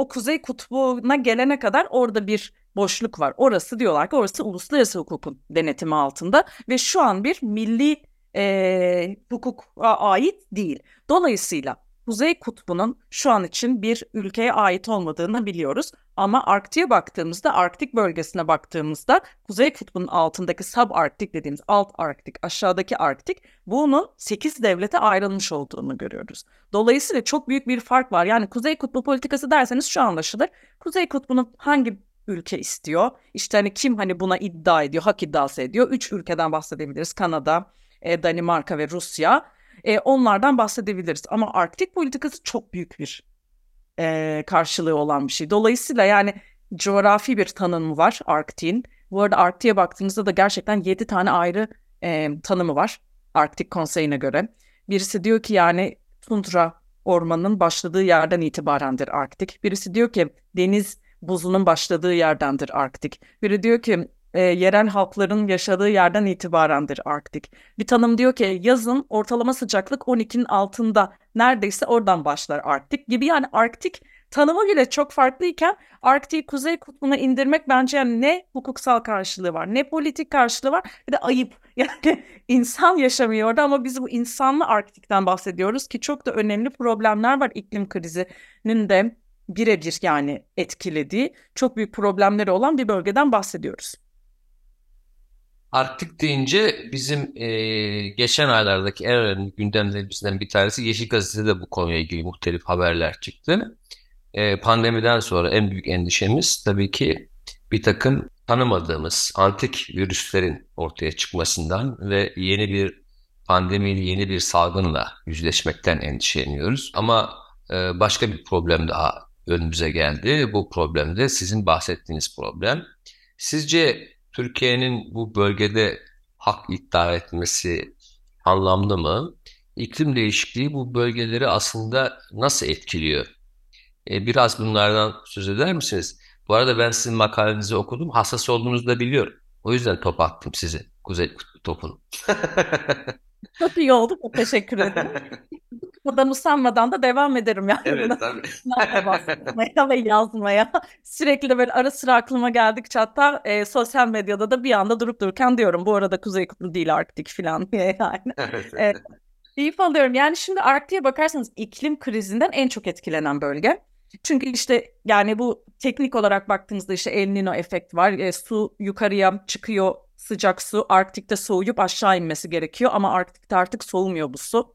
o Kuzey Kutbu'na gelene kadar orada bir boşluk var. Orası diyorlar ki orası uluslararası hukukun denetimi altında ve şu an bir milli e, hukuka ait değil. Dolayısıyla Kuzey Kutbu'nun şu an için bir ülkeye ait olmadığını biliyoruz. Ama Arktik'e baktığımızda, Arktik bölgesine baktığımızda Kuzey Kutbu'nun altındaki subarktik dediğimiz alt Arktik, aşağıdaki Arktik bunun 8 devlete ayrılmış olduğunu görüyoruz. Dolayısıyla çok büyük bir fark var. Yani Kuzey Kutbu politikası derseniz şu anlaşılır. Kuzey Kutbu'nun hangi ülke istiyor? İşte hani kim hani buna iddia ediyor, hak iddiası ediyor? Üç ülkeden bahsedebiliriz. Kanada, e, Danimarka ve Rusya. E, onlardan bahsedebiliriz. Ama Arktik politikası çok büyük bir e, karşılığı olan bir şey. Dolayısıyla yani coğrafi bir tanımı var Arktik'in. Bu arada Arktik'e baktığımızda da gerçekten 7 tane ayrı e, tanımı var Arktik Konseyi'ne göre. Birisi diyor ki yani tundra ormanının başladığı yerden itibarendir Arktik. Birisi diyor ki deniz buzunun başladığı yerdendir Arktik. Biri diyor ki e, yerel halkların yaşadığı yerden itibarendir Arktik. Bir tanım diyor ki yazın ortalama sıcaklık 12'nin altında neredeyse oradan başlar Arktik gibi. Yani Arktik tanımı bile çok farklıyken Arktik'i Kuzey Kutbu'na indirmek bence yani ne hukuksal karşılığı var ne politik karşılığı var bir de ayıp. *laughs* Yani insan yaşamıyor orada ama biz bu insanlı Arktik'ten bahsediyoruz ki çok da önemli problemler var iklim krizinin de birebir yani etkilediği çok büyük problemleri olan bir bölgeden bahsediyoruz. Arktik deyince bizim e, geçen aylardaki en önemli gündemlerimizden bir tanesi Yeşil Gazete'de bu konuya ilgili muhtelif haberler çıktı. E, pandemiden sonra en büyük endişemiz tabii ki bir takım tanımadığımız antik virüslerin ortaya çıkmasından ve yeni bir pandemiyle yeni bir salgınla yüzleşmekten endişeleniyoruz. Ama e, başka bir problem daha önümüze geldi. Bu problem de sizin bahsettiğiniz problem. Sizce Türkiye'nin bu bölgede hak iddia etmesi anlamlı mı? İklim değişikliği bu bölgeleri aslında nasıl etkiliyor? E, biraz bunlardan söz eder misiniz? Bu arada ben sizin makalenizi okudum. Hassas olduğunuzu da biliyorum. O yüzden top attım sizi. Kuzey Kutbu topunu. *laughs* *laughs* Çok iyi oldu. Teşekkür ederim. *laughs* Buradan usanmadan da devam ederim yani. Evet tabii. ve yazmaya. Sürekli de böyle ara sıra aklıma geldikçe hatta e, sosyal medyada da bir anda durup dururken diyorum bu arada Kuzey Kutbu değil Arktik falan diye yani. *laughs* Evet. E, keyif alıyorum. Yani şimdi Arktik'e bakarsanız iklim krizinden en çok etkilenen bölge. Çünkü işte yani bu teknik olarak baktığınızda işte El Nino efekt var. E, su yukarıya çıkıyor sıcak su Arktik'te soğuyup aşağı inmesi gerekiyor ama Arktik'te artık soğumuyor bu su.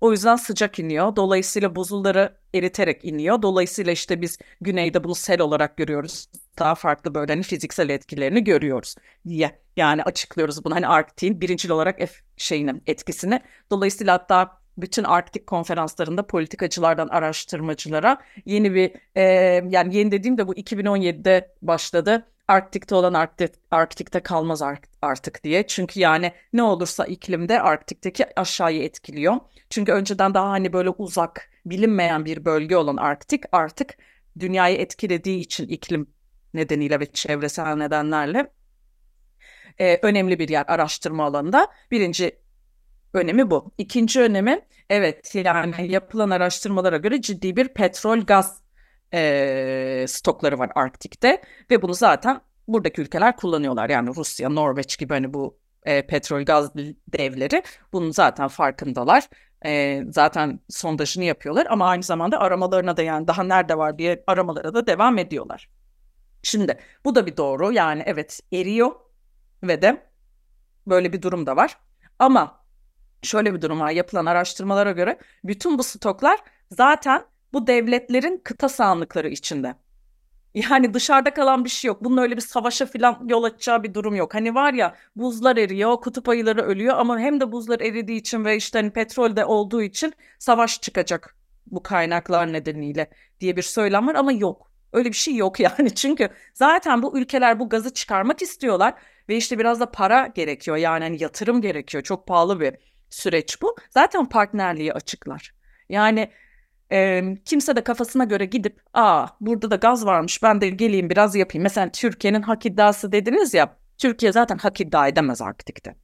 O yüzden sıcak iniyor. Dolayısıyla buzulları eriterek iniyor. Dolayısıyla işte biz güneyde bunu sel olarak görüyoruz. Daha farklı böyle hani fiziksel etkilerini görüyoruz diye. Yani açıklıyoruz bunu hani Arktik'in birincil olarak F şeyinin etkisini. Dolayısıyla hatta bütün Arktik konferanslarında politikacılardan araştırmacılara yeni bir e, yani yeni dediğim de bu 2017'de başladı Arktik'te olan Arktik, Arktik'te kalmaz artık diye. Çünkü yani ne olursa iklimde Arktik'teki aşağıyı etkiliyor. Çünkü önceden daha hani böyle uzak bilinmeyen bir bölge olan Arktik artık dünyayı etkilediği için iklim nedeniyle ve çevresel nedenlerle e, önemli bir yer araştırma alanında. Birinci önemi bu. İkinci önemi evet yani yapılan araştırmalara göre ciddi bir petrol gaz e, stokları var Arktik'te ve bunu zaten buradaki ülkeler kullanıyorlar. Yani Rusya, Norveç gibi hani bu e, petrol gaz devleri bunun zaten farkındalar. E, zaten sondajını yapıyorlar ama aynı zamanda aramalarına da yani daha nerede var diye aramalara da devam ediyorlar. Şimdi bu da bir doğru yani evet eriyor ve de böyle bir durum da var. Ama şöyle bir durum var yapılan araştırmalara göre bütün bu stoklar zaten bu devletlerin kıta sahanlıkları içinde. Yani dışarıda kalan bir şey yok. Bunun öyle bir savaşa falan yol açacağı bir durum yok. Hani var ya buzlar eriyor, kutup ayıları ölüyor ama hem de buzlar eridiği için ve işte hani petrol de olduğu için savaş çıkacak bu kaynaklar nedeniyle diye bir söylem var ama yok. Öyle bir şey yok *laughs* yani. Çünkü zaten bu ülkeler bu gazı çıkarmak istiyorlar ve işte biraz da para gerekiyor. Yani hani yatırım gerekiyor. Çok pahalı bir süreç bu. Zaten partnerliği açıklar. Yani e, kimse de kafasına göre gidip aa burada da gaz varmış ben de geleyim biraz yapayım. Mesela Türkiye'nin hak iddiası dediniz ya Türkiye zaten hak iddia edemez Arktik'te.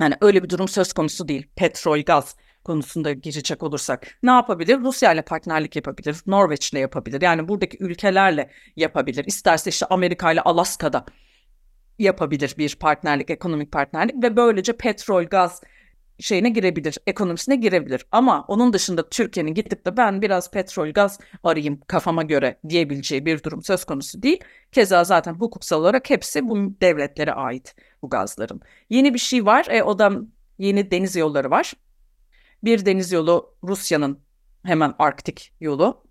Yani öyle bir durum söz konusu değil. Petrol, gaz konusunda girecek olursak ne yapabilir? Rusya ile partnerlik yapabilir, Norveç ile yapabilir. Yani buradaki ülkelerle yapabilir. İsterse işte Amerika ile Alaska'da yapabilir bir partnerlik, ekonomik partnerlik ve böylece petrol, gaz şeyine girebilir, ekonomisine girebilir. Ama onun dışında Türkiye'nin gidip de ben biraz petrol, gaz arayayım kafama göre diyebileceği bir durum söz konusu değil. Keza zaten hukuksal olarak hepsi bu devletlere ait bu gazların. Yeni bir şey var, e, o da yeni deniz yolları var. Bir deniz yolu Rusya'nın hemen Arktik yolu.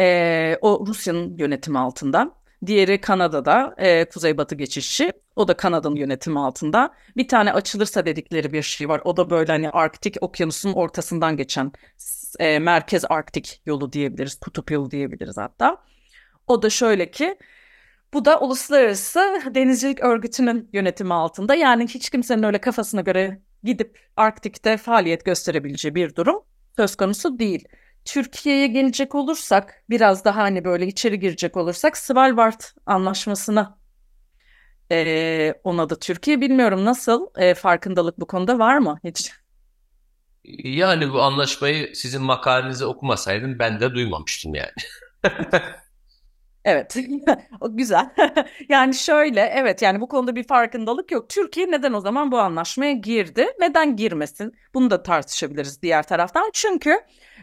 E, o Rusya'nın yönetimi altında. Diğeri Kanada'da e, kuzeybatı geçişi. O da Kanada'nın yönetimi altında. Bir tane açılırsa dedikleri bir şey var. O da böyle hani Arktik okyanusun ortasından geçen e, merkez Arktik yolu diyebiliriz. Kutup yolu diyebiliriz hatta. O da şöyle ki bu da Uluslararası Denizcilik Örgütü'nün yönetimi altında. Yani hiç kimsenin öyle kafasına göre gidip Arktik'te faaliyet gösterebileceği bir durum söz konusu değil. Türkiye'ye gelecek olursak biraz daha hani böyle içeri girecek olursak Svalbard anlaşmasına e, ona da Türkiye bilmiyorum nasıl e, farkındalık bu konuda var mı hiç? Yani bu anlaşmayı sizin makalenizi okumasaydım ben de duymamıştım yani. *laughs* Evet, *laughs* o güzel. *laughs* Yani şöyle, evet yani bu konuda bir farkındalık yok. Türkiye neden o zaman bu anlaşmaya girdi? Neden girmesin? Bunu da tartışabiliriz diğer taraftan. Çünkü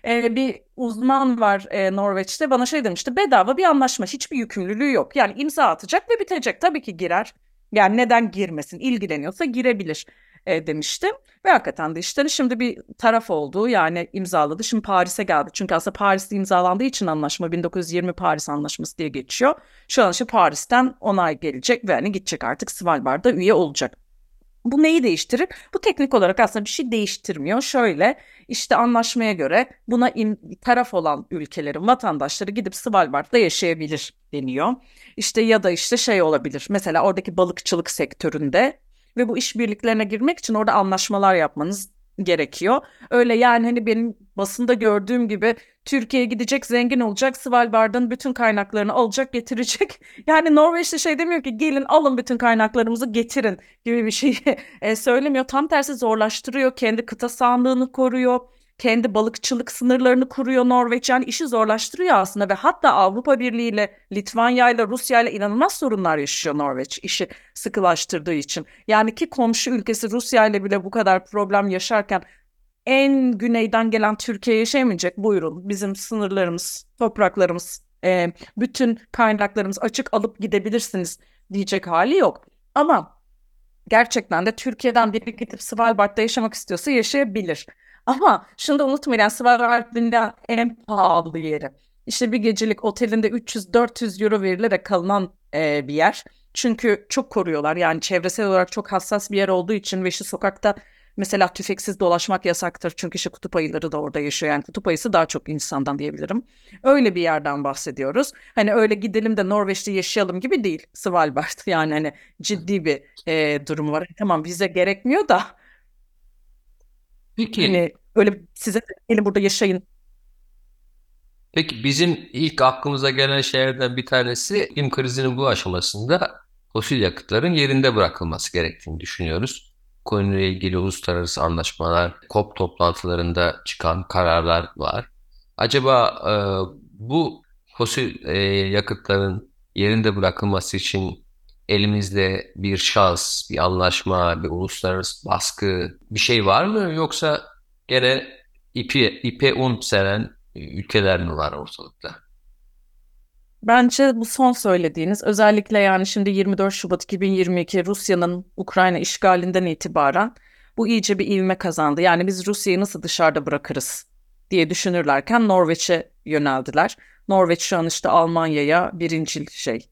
e, bir uzman var e, Norveç'te bana şey demişti. Bedava bir anlaşma, hiçbir yükümlülüğü yok. Yani imza atacak ve bitecek. Tabii ki girer. Yani neden girmesin? İlgileniyorsa girebilir e, demişti. Ve hakikaten de işte şimdi bir taraf oldu yani imzaladı. Şimdi Paris'e geldi. Çünkü aslında Paris'te imzalandığı için anlaşma 1920 Paris Anlaşması diye geçiyor. Şu an işte Paris'ten onay gelecek ve hani gidecek artık Svalbard'a üye olacak. Bu neyi değiştirir? Bu teknik olarak aslında bir şey değiştirmiyor. Şöyle işte anlaşmaya göre buna in, taraf olan ülkelerin vatandaşları gidip Svalbard'da yaşayabilir deniyor. İşte ya da işte şey olabilir. Mesela oradaki balıkçılık sektöründe ve bu işbirliklerine girmek için orada anlaşmalar yapmanız gerekiyor. Öyle yani hani benim basında gördüğüm gibi Türkiye'ye gidecek, zengin olacak, Svalbard'ın bütün kaynaklarını alacak, getirecek. *laughs* Yani Norveç'te şey demiyor ki gelin alın bütün kaynaklarımızı getirin gibi bir şey *laughs* e, söylemiyor. Tam tersi zorlaştırıyor, kendi kıta sahanlığını koruyor kendi balıkçılık sınırlarını kuruyor Norveç. Yani işi zorlaştırıyor aslında ve hatta Avrupa Birliği ile Litvanya ile Rusya ile inanılmaz sorunlar yaşıyor Norveç işi sıkılaştırdığı için. Yani ki komşu ülkesi Rusya ile bile bu kadar problem yaşarken en güneyden gelen Türkiye yaşayamayacak. Buyurun bizim sınırlarımız, topraklarımız, e, bütün kaynaklarımız açık alıp gidebilirsiniz diyecek hali yok. Ama gerçekten de Türkiye'den biri gidip Svalbard'da yaşamak istiyorsa yaşayabilir. Ama şunu da unutmayın Svalbard dünyanın en pahalı yeri. İşte bir gecelik otelinde 300-400 euro verilerek kalınan e, bir yer. Çünkü çok koruyorlar yani çevresel olarak çok hassas bir yer olduğu için ve işte sokakta mesela tüfeksiz dolaşmak yasaktır. Çünkü işte kutup ayıları da orada yaşıyor. Yani kutup ayısı daha çok insandan diyebilirim. Öyle bir yerden bahsediyoruz. Hani öyle gidelim de Norveç'te yaşayalım gibi değil Svalbard. *laughs* Yani hani ciddi bir e, durum var. Tamam vize gerekmiyor da Peki, Hani öyle size gelin burada yaşayın. peki bizim ilk aklımıza gelen şeylerden bir tanesi iklim krizinin bu aşamasında fosil yakıtların yerinde bırakılması gerektiğini düşünüyoruz. Konuyla ilgili uluslararası anlaşmalar, COP toplantılarında çıkan kararlar var. Acaba e, bu fosil e, yakıtların yerinde bırakılması için elimizde bir şans, bir anlaşma, bir uluslararası baskı bir şey var mı? Yoksa gene ipi, ipe un seren ülkeler mi var ortalıkta? Bence bu son söylediğiniz özellikle yani şimdi 24 Şubat 2022 Rusya'nın Ukrayna işgalinden itibaren bu iyice bir ivme kazandı. Yani biz Rusya'yı nasıl dışarıda bırakırız diye düşünürlerken Norveç'e yöneldiler. Norveç şu an işte Almanya'ya birincil şey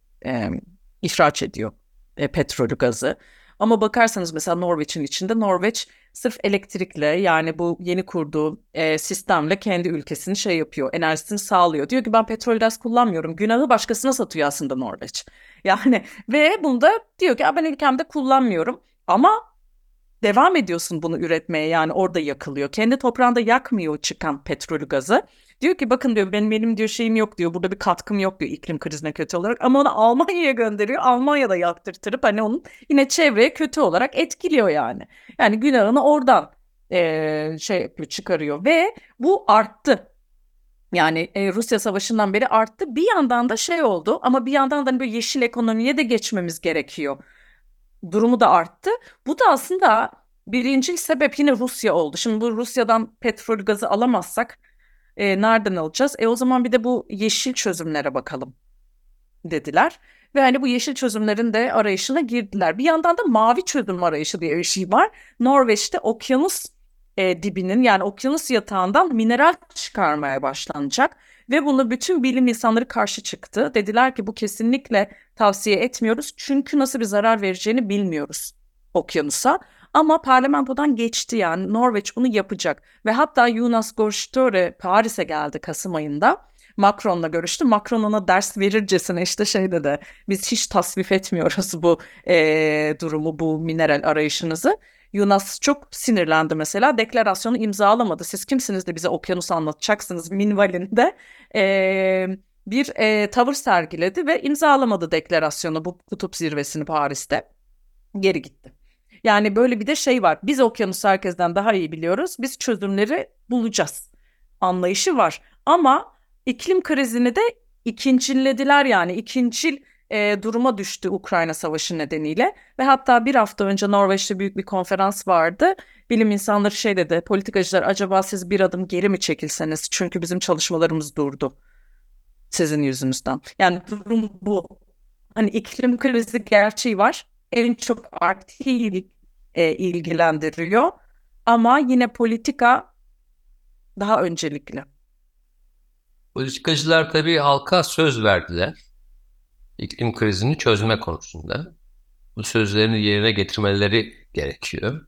ihraç ediyor e, petrolü gazı. Ama bakarsanız mesela Norveç'in içinde Norveç sırf elektrikle yani bu yeni kurduğu e, sistemle kendi ülkesini şey yapıyor, enerjisini sağlıyor. Diyor ki ben petrol gaz kullanmıyorum. Günahı başkasına satıyor aslında Norveç. *laughs* Yani ve bunda diyor ki ben ülkemde kullanmıyorum. Ama devam ediyorsun bunu üretmeye yani orada yakılıyor. Kendi toprağında yakmıyor çıkan petrolü gazı. Diyor ki bakın diyor benim benim diyor şeyim yok diyor. Burada bir katkım yok diyor iklim krizine kötü olarak. Ama onu Almanya'ya gönderiyor. Almanya'da yaktırtırıp hani onun yine çevreye kötü olarak etkiliyor yani. Yani günahını oradan eee, şey yapıyor, çıkarıyor ve bu arttı. Yani e, Rusya Savaşı'ndan beri arttı. Bir yandan da şey oldu ama bir yandan da hani böyle yeşil ekonomiye de geçmemiz gerekiyor. Durumu da arttı. Bu da aslında birinci sebep yine Rusya oldu. Şimdi bu Rusya'dan petrol gazı alamazsak e, nereden alacağız? E o zaman bir de bu yeşil çözümlere bakalım dediler. Ve hani bu yeşil çözümlerin de arayışına girdiler. Bir yandan da mavi çözüm arayışı diye bir şey var. Norveç'te okyanus e, dibinin yani okyanus yatağından mineral çıkarmaya başlanacak. Ve bunu bütün bilim insanları karşı çıktı. Dediler ki bu kesinlikle tavsiye etmiyoruz. Çünkü nasıl bir zarar vereceğini bilmiyoruz okyanusa. Ama parlamentodan geçti yani Norveç bunu yapacak. Ve hatta Jonas Gahr Paris'e geldi Kasım ayında. Macron'la görüştü. Macron ona ders verircesine işte şey dedi. Biz hiç tasvip etmiyoruz bu eee, durumu, bu mineral arayışınızı. Yunus çok sinirlendi mesela. Deklarasyonu imzalamadı. Siz kimsiniz de bize okyanus anlatacaksınız minvalinde. Eee, bir eee, tavır sergiledi ve imzalamadı deklarasyonu bu kutup zirvesini Paris'te. Geri gitti. Yani böyle bir de şey var. Biz okyanusu herkesten daha iyi biliyoruz. Biz çözümleri bulacağız. Anlayışı var. Ama iklim krizini de ikincillediler yani. İkincil e, duruma düştü Ukrayna Savaşı nedeniyle. Ve hatta bir hafta önce Norveç'te büyük bir konferans vardı. Bilim insanları şey dedi. Politikacılar acaba siz bir adım geri mi çekilseniz? Çünkü bizim çalışmalarımız durdu. Sizin yüzünüzden. Yani durum bu. Hani iklim krizi gerçeği var. En çok artıyı e, ilgilendiriyor. Ama yine politika daha öncelikli. Politikacılar tabii halka söz verdiler. iklim krizini çözme konusunda. Bu sözlerini yerine getirmeleri gerekiyor.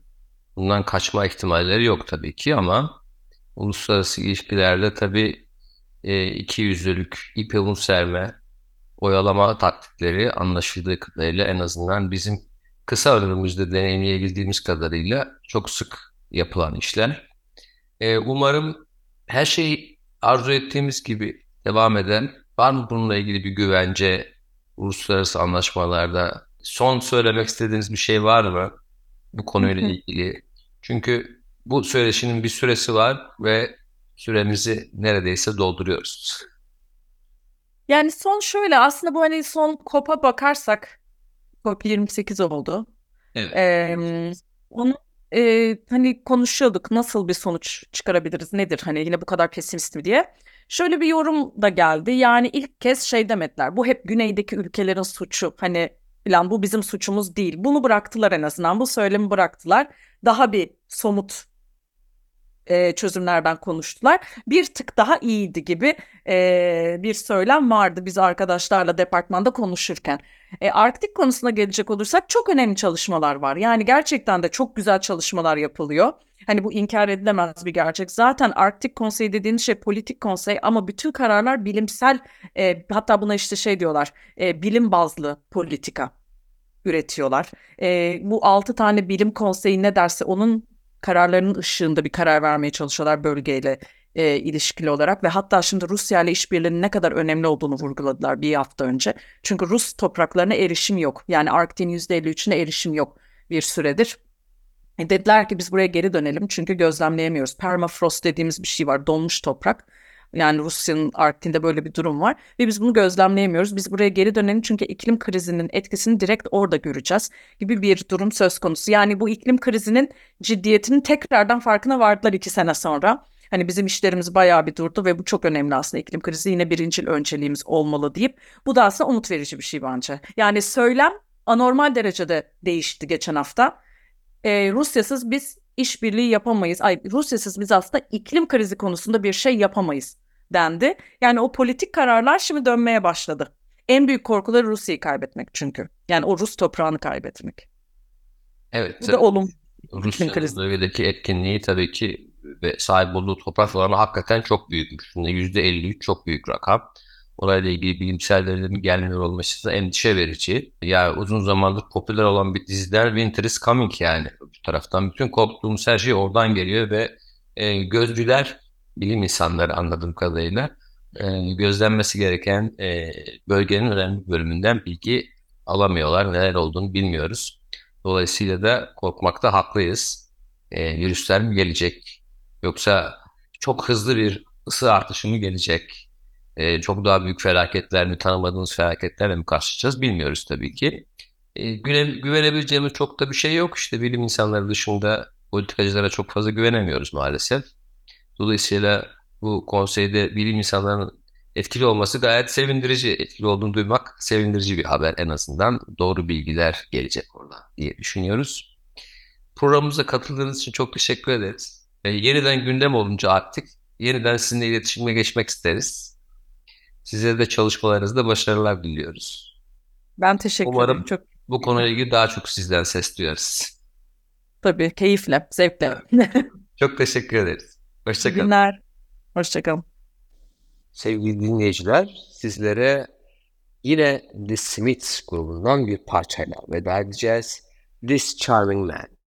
Bundan kaçma ihtimalleri yok tabii ki ama uluslararası ilişkilerde tabii e, iki yüzlülük, ipe un serme, oyalama taktikleri anlaşıldığı kadarıyla en azından bizim kısa ömrümüzde deneyimleyebildiğimiz kadarıyla çok sık yapılan işler. E, umarım her şey arzu ettiğimiz gibi devam eden, var mı bununla ilgili bir güvence, uluslararası anlaşmalarda son söylemek istediğiniz bir şey var mı bu konuyla ilgili? Çünkü bu söyleşinin bir süresi var ve süremizi neredeyse dolduruyoruz. Yani son şöyle aslında bu hani son COP'a bakarsak COP 28 oldu. Evet. Ee, onu e, hani konuşuyorduk nasıl bir sonuç çıkarabiliriz nedir hani yine bu kadar pesimist mi diye. Şöyle bir yorum da geldi yani ilk kez şey demediler bu hep güneydeki ülkelerin suçu hani falan bu bizim suçumuz değil. Bunu bıraktılar en azından bu söylemi bıraktılar. Daha bir somut e, çözümlerden konuştular. Bir tık daha iyiydi gibi e, bir söylem vardı biz arkadaşlarla departmanda konuşurken. E, Arktik konusuna gelecek olursak çok önemli çalışmalar var. Yani gerçekten de çok güzel çalışmalar yapılıyor. Hani bu inkar edilemez bir gerçek. Zaten Arktik Konseyi dediğiniz şey politik konsey ama bütün kararlar bilimsel e, hatta buna işte şey diyorlar e, bilim bazlı politika üretiyorlar. E, bu altı tane bilim konseyi ne derse onun kararlarının ışığında bir karar vermeye çalışıyorlar bölgeyle e, ilişkili olarak ve hatta şimdi Rusya ile işbirliğinin ne kadar önemli olduğunu vurguladılar bir hafta önce. Çünkü Rus topraklarına erişim yok. Yani Arktik'in %53'üne erişim yok bir süredir. E, dediler ki biz buraya geri dönelim çünkü gözlemleyemiyoruz. Permafrost dediğimiz bir şey var, donmuş toprak. Yani Rusya'nın Arktik'inde böyle bir durum var ve biz bunu gözlemleyemiyoruz. Biz buraya geri dönelim çünkü iklim krizinin etkisini direkt orada göreceğiz gibi bir durum söz konusu. Yani bu iklim krizinin ciddiyetinin tekrardan farkına vardılar iki sene sonra. Hani bizim işlerimiz bayağı bir durdu ve bu çok önemli aslında iklim krizi yine birincil önceliğimiz olmalı deyip bu da aslında umut verici bir şey bence. Yani söylem anormal derecede değişti geçen hafta. Ee, Rusyasız biz işbirliği yapamayız. Ay Rusyasız biz aslında iklim krizi konusunda bir şey yapamayız dendi. Yani o politik kararlar şimdi dönmeye başladı. En büyük korkuları Rusya'yı kaybetmek çünkü. Yani o Rus toprağını kaybetmek. Evet. Bu da olum. Rusya'nın bölgedeki etkinliği tabii ki ve sahip olduğu toprak oranı hakikaten çok büyükmüş. Şimdi %53 çok büyük rakam. Olayla ilgili bilimsel verilerin gelmiyor olması da endişe verici. Yani uzun zamandır popüler olan bir diziden Winter is Coming yani. Bu taraftan bütün korktuğumuz her şey oradan geliyor ve e, gözcüler, bilim insanları anladığım kadarıyla e, gözlenmesi gereken e, bölgenin önemli bölümünden bilgi alamıyorlar. Neler olduğunu bilmiyoruz. Dolayısıyla da korkmakta haklıyız. E, virüsler mi gelecek? Yoksa çok hızlı bir ısı artışı mı gelecek? E, çok daha büyük felaketler mi, tanımadığımız felaketlerle mi karşılaşacağız bilmiyoruz tabii ki. E, güve, güvenebileceğimiz çok da bir şey yok. İşte bilim insanları dışında politikacılara çok fazla güvenemiyoruz maalesef. Dolayısıyla bu konseyde bilim insanlarının etkili olması gayet sevindirici. Etkili olduğunu duymak sevindirici bir haber en azından. Doğru bilgiler gelecek oradan diye düşünüyoruz. Programımıza katıldığınız için çok teşekkür ederiz. E, yeniden gündem olunca artık yeniden sizinle iletişime geçmek isteriz. Size de çalışmalarınızda başarılar diliyoruz. Ben teşekkür Umarım- ederim. Çok Bu konuyla ilgili daha çok sizden ses duyarız. tabii keyifle, zevkle. Çok teşekkür ederiz. Hoşçakalın. günler. Hoşçakalın. Sevgili dinleyiciler, sizlere yine The Smiths grubundan bir parçayla veda edeceğiz. This Charming Man.